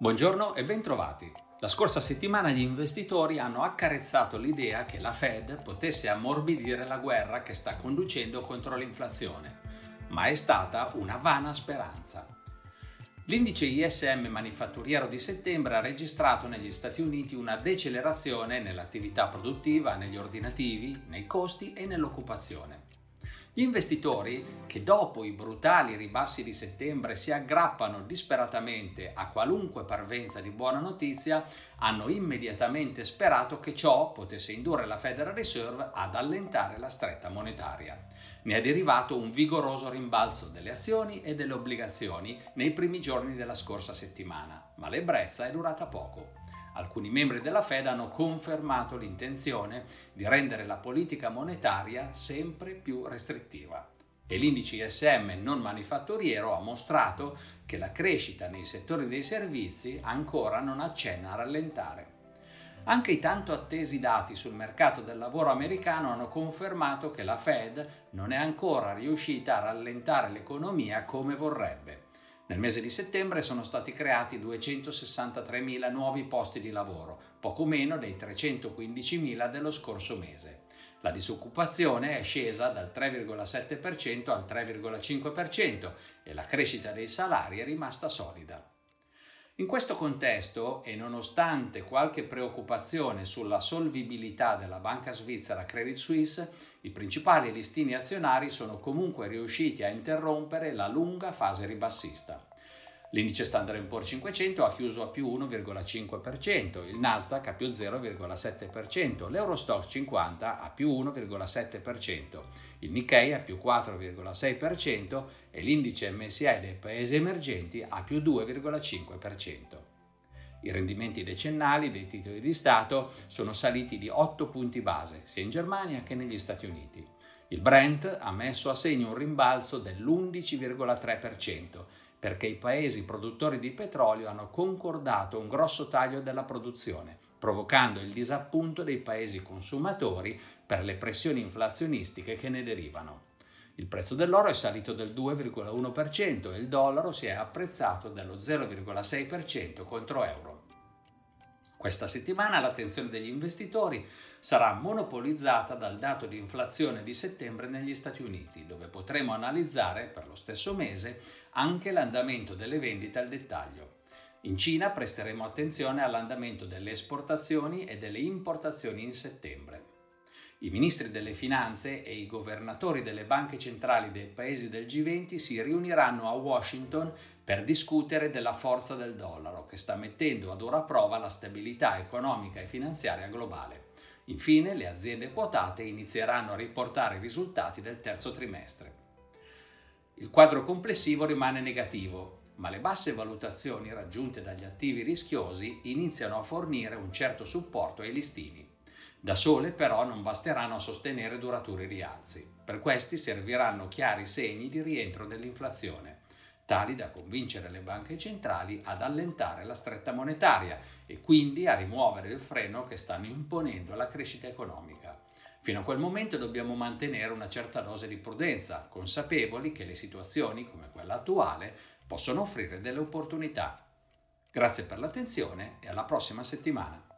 Buongiorno e bentrovati. La scorsa settimana gli investitori hanno accarezzato l'idea che la Fed potesse ammorbidire la guerra che sta conducendo contro l'inflazione, ma è stata una vana speranza. L'indice ISM manifatturiero di settembre ha registrato negli Stati Uniti una decelerazione nell'attività produttiva, negli ordinativi, nei costi e nell'occupazione. Gli investitori, che dopo i brutali ribassi di settembre si aggrappano disperatamente a qualunque parvenza di buona notizia, hanno immediatamente sperato che ciò potesse indurre la Federal Reserve ad allentare la stretta monetaria. Ne è derivato un vigoroso rimbalzo delle azioni e delle obbligazioni nei primi giorni della scorsa settimana, ma l'ebbrezza è durata poco. Alcuni membri della Fed hanno confermato l'intenzione di rendere la politica monetaria sempre più restrittiva e l'indice ISM non manifatturiero ha mostrato che la crescita nei settori dei servizi ancora non accenna a rallentare. Anche i tanto attesi dati sul mercato del lavoro americano hanno confermato che la Fed non è ancora riuscita a rallentare l'economia come vorrebbe. Nel mese di settembre sono stati creati 263.000 nuovi posti di lavoro, poco meno dei 315.000 dello scorso mese. La disoccupazione è scesa dal 3,7% al 3,5% e la crescita dei salari è rimasta solida. In questo contesto, e nonostante qualche preoccupazione sulla solvibilità della banca svizzera Credit Suisse, i principali listini azionari sono comunque riusciti a interrompere la lunga fase ribassista. L'indice Standard Poor's 500 ha chiuso a più 1,5%, il Nasdaq a più 0,7%, l'Eurostox 50 a più 1,7%, il Nikkei a più 4,6% e l'indice MSI dei paesi emergenti a più 2,5%. I rendimenti decennali dei titoli di Stato sono saliti di 8 punti base, sia in Germania che negli Stati Uniti. Il Brent ha messo a segno un rimbalzo dell'11,3%, perché i paesi produttori di petrolio hanno concordato un grosso taglio della produzione, provocando il disappunto dei paesi consumatori per le pressioni inflazionistiche che ne derivano. Il prezzo dell'oro è salito del 2,1% e il dollaro si è apprezzato dello 0,6% contro euro. Questa settimana l'attenzione degli investitori sarà monopolizzata dal dato di inflazione di settembre negli Stati Uniti, dove potremo analizzare per lo stesso mese anche l'andamento delle vendite al dettaglio. In Cina presteremo attenzione all'andamento delle esportazioni e delle importazioni in settembre. I ministri delle finanze e i governatori delle banche centrali dei paesi del G20 si riuniranno a Washington per discutere della forza del dollaro che sta mettendo ad ora prova la stabilità economica e finanziaria globale. Infine, le aziende quotate inizieranno a riportare i risultati del terzo trimestre. Il quadro complessivo rimane negativo, ma le basse valutazioni raggiunte dagli attivi rischiosi iniziano a fornire un certo supporto ai listini. Da sole però non basteranno a sostenere duraturi rialzi. Per questi serviranno chiari segni di rientro dell'inflazione, tali da convincere le banche centrali ad allentare la stretta monetaria e quindi a rimuovere il freno che stanno imponendo alla crescita economica. Fino a quel momento dobbiamo mantenere una certa dose di prudenza, consapevoli che le situazioni come quella attuale possono offrire delle opportunità. Grazie per l'attenzione e alla prossima settimana.